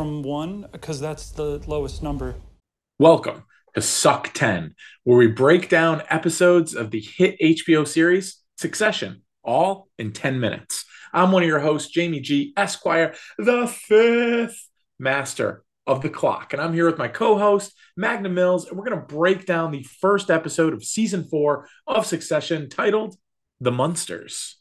from one because that's the lowest number. Welcome to Suc10, where we break down episodes of the hit HBO series Succession, all in 10 minutes. I'm one of your hosts, Jamie G. Esquire, the fifth master of the clock. And I'm here with my co host, Magnum Mills, and we're going to break down the first episode of season four of Succession titled The Munsters.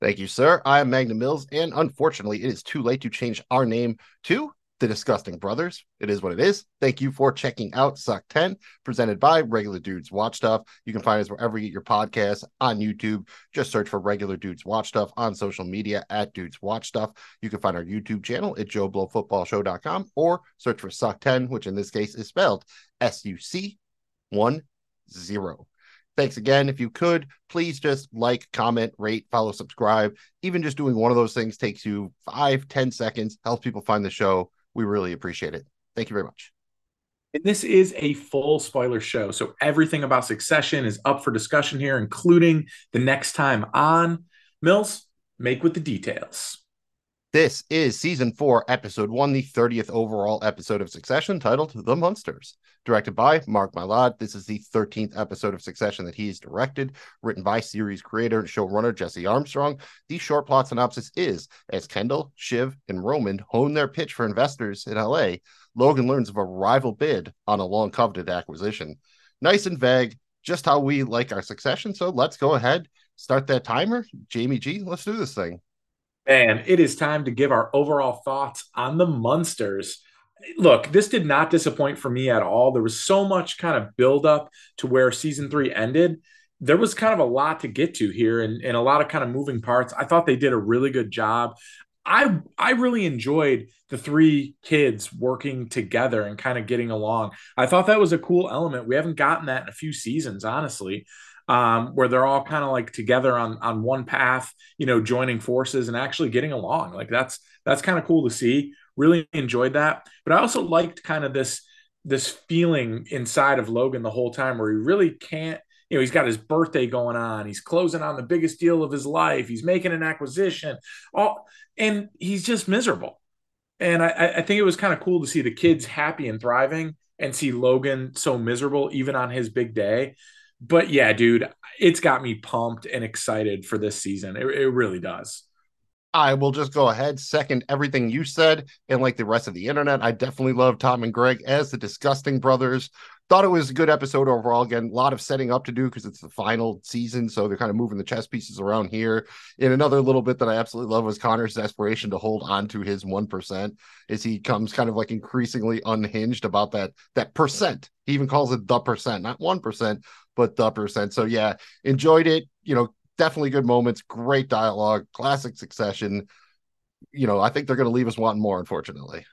Thank you, sir. I am Magnum Mills, and unfortunately, it is too late to change our name to the Disgusting Brothers. It is what it is. Thank you for checking out Suc10, presented by Regular Dudes Watch Stuff. You can find us wherever you get your podcasts on YouTube. Just search for Regular Dudes Watch Stuff on social media at Dudes Watch Stuff. You can find our YouTube channel at JoeBlowFootballShow.com or search for Suc10, which in this case is spelled S U C 1 0. Thanks again. If you could, please just like, comment, rate, follow, subscribe. Even just doing one of those things takes you five, ten seconds, helps people find the show. We really appreciate it. Thank you very much. And this is a full spoiler show. So everything about Succession is up for discussion here, including the next time on Mills, make with the details. This is season four, episode one, the 30th overall episode of Succession titled The Munsters. Directed by Mark Mylod. This is the 13th episode of Succession that he's directed, written by series creator and showrunner Jesse Armstrong. The short plot synopsis is as Kendall, Shiv, and Roman hone their pitch for investors in LA, Logan learns of a rival bid on a long coveted acquisition. Nice and vague, just how we like our Succession. So let's go ahead, start that timer. Jamie G, let's do this thing. And it is time to give our overall thoughts on the Munsters. Look, this did not disappoint for me at all. There was so much kind of buildup to where season three ended. There was kind of a lot to get to here and, and a lot of kind of moving parts. I thought they did a really good job. I I really enjoyed the three kids working together and kind of getting along. I thought that was a cool element. We haven't gotten that in a few seasons, honestly um, where they're all kind of like together on on one path, you know, joining forces and actually getting along. Like that's that's kind of cool to see. Really enjoyed that, but I also liked kind of this this feeling inside of Logan the whole time where he really can't. You know, he's got his birthday going on. He's closing on the biggest deal of his life. He's making an acquisition. All and he's just miserable. And I, I think it was kind of cool to see the kids happy and thriving and see Logan so miserable even on his big day but yeah, dude, it's got me pumped and excited for this season. It, it really does. I will just go ahead, second everything you said, and like the rest of the internet, I definitely love Tom and Greg as the disgusting brothers. Thought it was a good episode overall. Again, a lot of setting up to do because it's the final season, so they're kind of moving the chess pieces around here. In another little bit that I absolutely love was Connor's desperation to hold on to his one percent as he comes kind of like increasingly unhinged about that that percent. He even calls it the percent, not one percent, but the percent. So yeah, enjoyed it. You know, definitely good moments, great dialogue, classic succession. You know, I think they're going to leave us wanting more, unfortunately.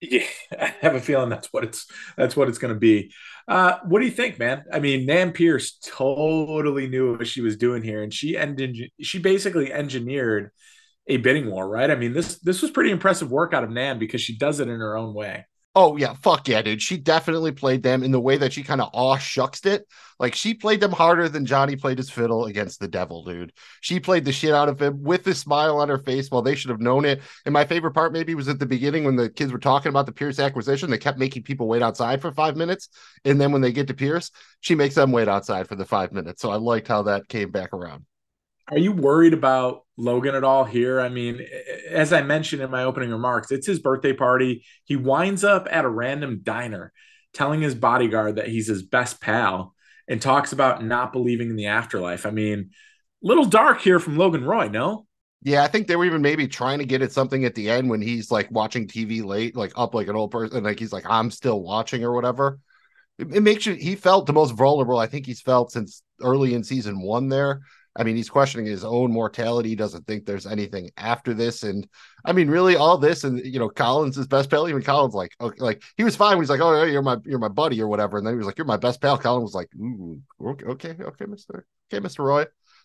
Yeah, I have a feeling that's what it's that's what it's going to be. Uh, what do you think, man? I mean, Nan Pierce totally knew what she was doing here, and she ended. She basically engineered a bidding war, right? I mean this this was pretty impressive work out of Nan because she does it in her own way. Oh yeah, fuck yeah, dude. She definitely played them in the way that she kind of aw shucks it. Like she played them harder than Johnny played his fiddle against the devil, dude. She played the shit out of him with a smile on her face while they should have known it. And my favorite part maybe was at the beginning when the kids were talking about the Pierce acquisition. They kept making people wait outside for five minutes. And then when they get to Pierce, she makes them wait outside for the five minutes. So I liked how that came back around. Are you worried about Logan at all here? I mean, as I mentioned in my opening remarks, it's his birthday party. He winds up at a random diner telling his bodyguard that he's his best pal and talks about not believing in the afterlife. I mean, little dark here from Logan Roy, no? Yeah, I think they were even maybe trying to get at something at the end when he's like watching TV late, like up like an old person, like he's like, I'm still watching or whatever. It, it makes you he felt the most vulnerable I think he's felt since early in season one there. I mean, he's questioning his own mortality. He doesn't think there's anything after this. And I mean, really, all this and you know, Collins is best pal. Even Collins, like, okay, like he was fine he's like, "Oh, you're my you're my buddy" or whatever. And then he was like, "You're my best pal." Collins was like, "Ooh, okay, okay, Mister, okay, Mister Roy."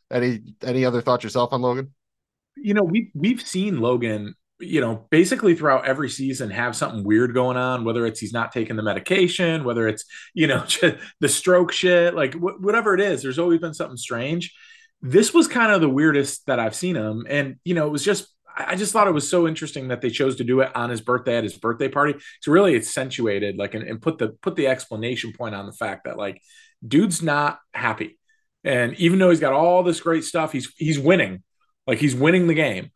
Any any other thoughts yourself on Logan? You know, we we've seen Logan you know, basically throughout every season have something weird going on, whether it's he's not taking the medication, whether it's, you know, the stroke shit, like wh- whatever it is, there's always been something strange this was kind of the weirdest that I've seen him. And, you know, it was just, I just thought it was so interesting that they chose to do it on his birthday at his birthday party. So really accentuated like and, and put the put the explanation point on the fact that like dude's not happy. And even though he's got all this great stuff, he's he's winning. Like he's winning the game.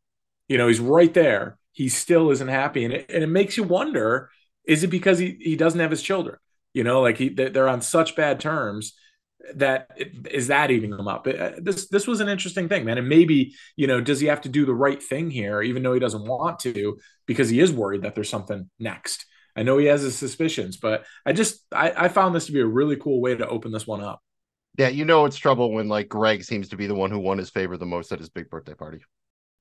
You know, he's right there. He still isn't happy. And it, and it makes you wonder, is it because he, he doesn't have his children? You know, like he they're on such bad terms that is that eating him up. Uh, this this was an interesting thing, man. And maybe you know, does he have to do the right thing here, even though he doesn't want to, because he is worried that there's something next. I know he has his suspicions, but I just I, I found this to be a really cool way to open this one up. Yeah, you know it's trouble when like Greg seems to be the one who won his favor the most at his big birthday party.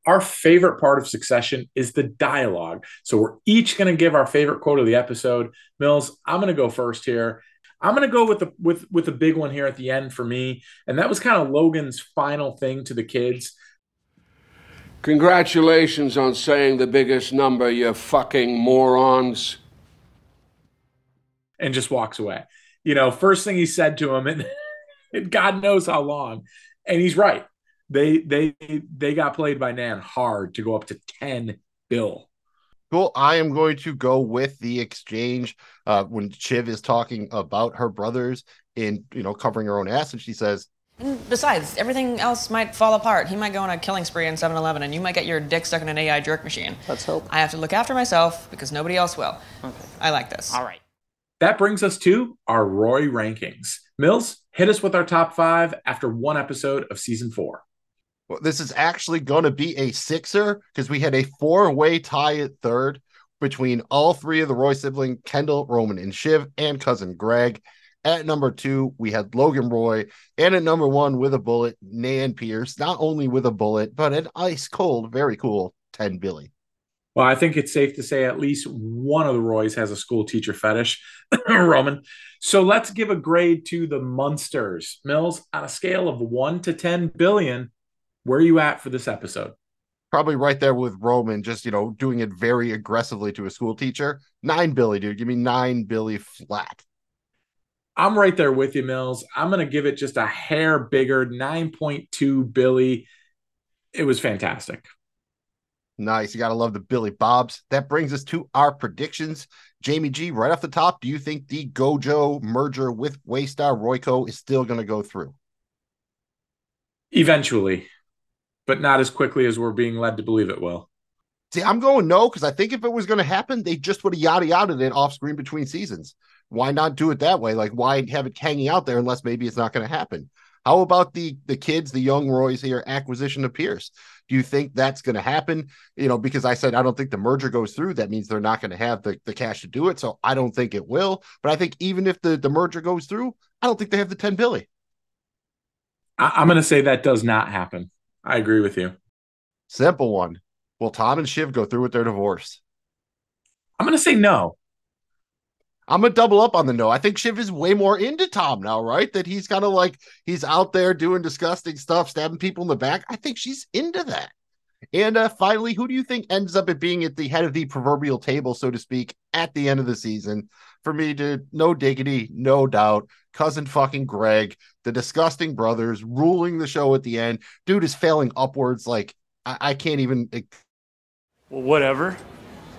Our favorite part of Succession is the dialogue. So we're each going to give our favorite quote of the episode. Mills, I'm going to go first here. I'm going to go with the with with the big one here at the end for me, and that was kind of Logan's final thing to the kids. Congratulations on saying the biggest number, you fucking morons. And just walks away. You know, first thing he said to him, and, and God knows how long. And he's right. They they they got played by Nan hard to go up to 10 bill. Cool. I am going to go with the exchange uh, when Shiv is talking about her brothers in, you know, covering her own ass. And she says, and besides, everything else might fall apart. He might go on a killing spree in 7 Eleven, and you might get your dick stuck in an AI jerk machine. Let's hope. I have to look after myself because nobody else will. Okay. I like this. All right. That brings us to our Roy rankings. Mills, hit us with our top five after one episode of season four. Well, this is actually going to be a sixer because we had a four way tie at third between all three of the Roy sibling, Kendall, Roman, and Shiv, and cousin Greg. At number two, we had Logan Roy, and at number one with a bullet, Nan Pierce, not only with a bullet, but an ice cold, very cool 10 Billy. Well, I think it's safe to say at least one of the Roys has a school teacher fetish, Roman. So let's give a grade to the Munsters. Mills, on a scale of one to 10 billion, where are you at for this episode? Probably right there with Roman, just you know, doing it very aggressively to a school teacher. Nine Billy, dude. Give me nine Billy flat. I'm right there with you, Mills. I'm gonna give it just a hair bigger, 9.2 Billy. It was fantastic. Nice. You gotta love the Billy Bobs. That brings us to our predictions. Jamie G, right off the top, do you think the Gojo merger with Waystar Royco is still gonna go through? Eventually but not as quickly as we're being led to believe it will. See, I'm going no because I think if it was going to happen, they just would have yada yada it off screen between seasons. Why not do it that way? Like, why have it hanging out there unless maybe it's not going to happen? How about the the kids, the young Roys here, acquisition of Pierce? Do you think that's going to happen? You know, because I said I don't think the merger goes through. That means they're not going to have the, the cash to do it. So I don't think it will. But I think even if the, the merger goes through, I don't think they have the 10 Billy. I, I'm going to say that does not happen. I agree with you. Simple one. Will Tom and Shiv go through with their divorce? I'm going to say no. I'm gonna double up on the no. I think Shiv is way more into Tom now, right? That he's kind of like he's out there doing disgusting stuff, stabbing people in the back. I think she's into that. And uh, finally, who do you think ends up at being at the head of the proverbial table, so to speak, at the end of the season? For me, to no diggity, no doubt, cousin fucking Greg, the disgusting brothers ruling the show at the end. Dude is failing upwards. Like I, I can't even. Well, whatever.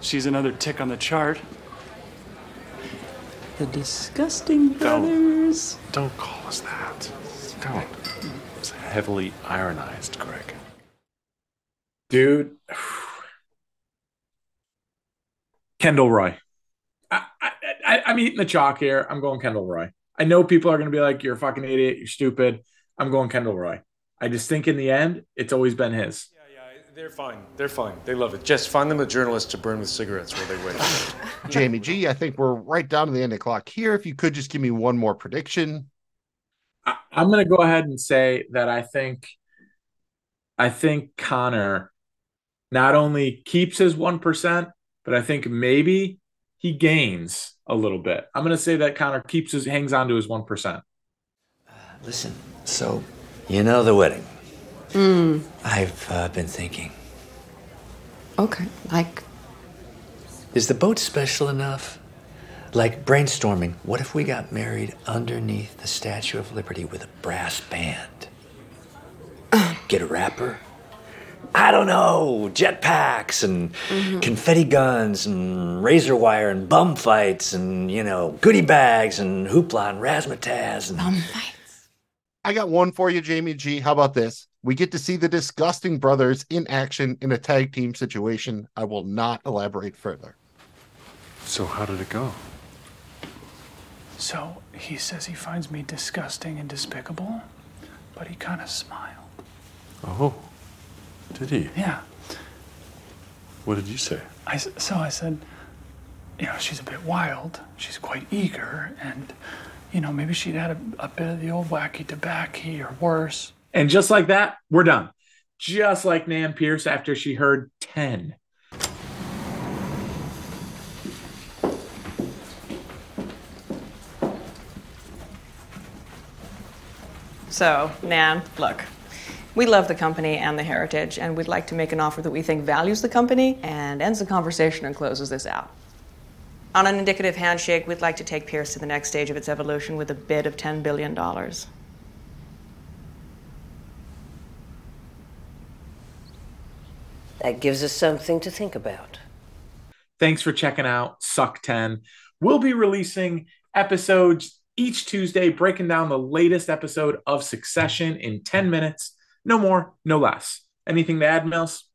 She's another tick on the chart. The disgusting brothers. Don't, don't call us that. Don't. It's heavily ironized, Greg. Dude. Kendall Roy. I, I, I'm eating the chalk here. I'm going Kendall Roy. I know people are going to be like, "You're a fucking idiot. You're stupid." I'm going Kendall Roy. I just think in the end, it's always been his. Yeah, yeah, they're fine. They're fine. They love it. Just find them a journalist to burn with cigarettes while they wait. Jamie G, I think we're right down to the end of the clock here. If you could just give me one more prediction. I, I'm going to go ahead and say that I think, I think Connor not only keeps his one percent, but I think maybe he gains a little bit. I'm going to say that Connor keeps his hangs on to his one percent. Uh, listen, so you know the wedding. Mm. I've uh, been thinking. Okay, like. Is the boat special enough? Like brainstorming, what if we got married underneath the Statue of Liberty with a brass band? Get a rapper, I don't know, jetpacks and mm-hmm. confetti guns and razor wire and bum fights and, you know, goodie bags and hoopla and razzmatazz and. Bum fights. I got one for you, Jamie G. How about this? We get to see the disgusting brothers in action in a tag team situation. I will not elaborate further. So how did it go? So he says he finds me disgusting and despicable, but he kind of smiled. Oh, did he? Yeah. What did you say? I, s- so I said, you know, she's a bit wild. She's quite eager, and, you know, maybe she'd had a, a bit of the old wacky tobacco or worse. And just like that, we're done. Just like Nan Pierce after she heard 10. So, Nan, look, we love the company and the heritage, and we'd like to make an offer that we think values the company and ends the conversation and closes this out. On an indicative handshake, we'd like to take Pierce to the next stage of its evolution with a bid of $10 billion. That gives us something to think about. Thanks for checking out Suc10. We'll be releasing episodes each Tuesday, breaking down the latest episode of Succession in 10 minutes. No more, no less. Anything to add, Mills?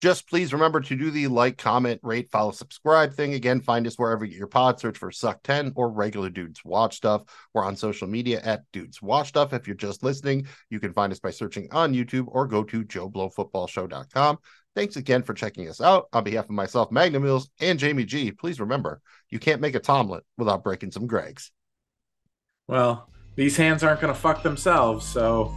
Just please remember to do the like, comment, rate, follow, subscribe thing. Again, find us wherever you get your pod. Search for Suc10 or regular Dudes Watch Stuff. We're on social media at Dudes Watch Stuff. If you're just listening, you can find us by searching on YouTube or go to joeblowfootballshow.com. Thanks again for checking us out. On behalf of myself, Magnum Mills, and Jamie G, please remember you can't make a Tomlet without breaking some Gregs. Well, these hands aren't going to fuck themselves, so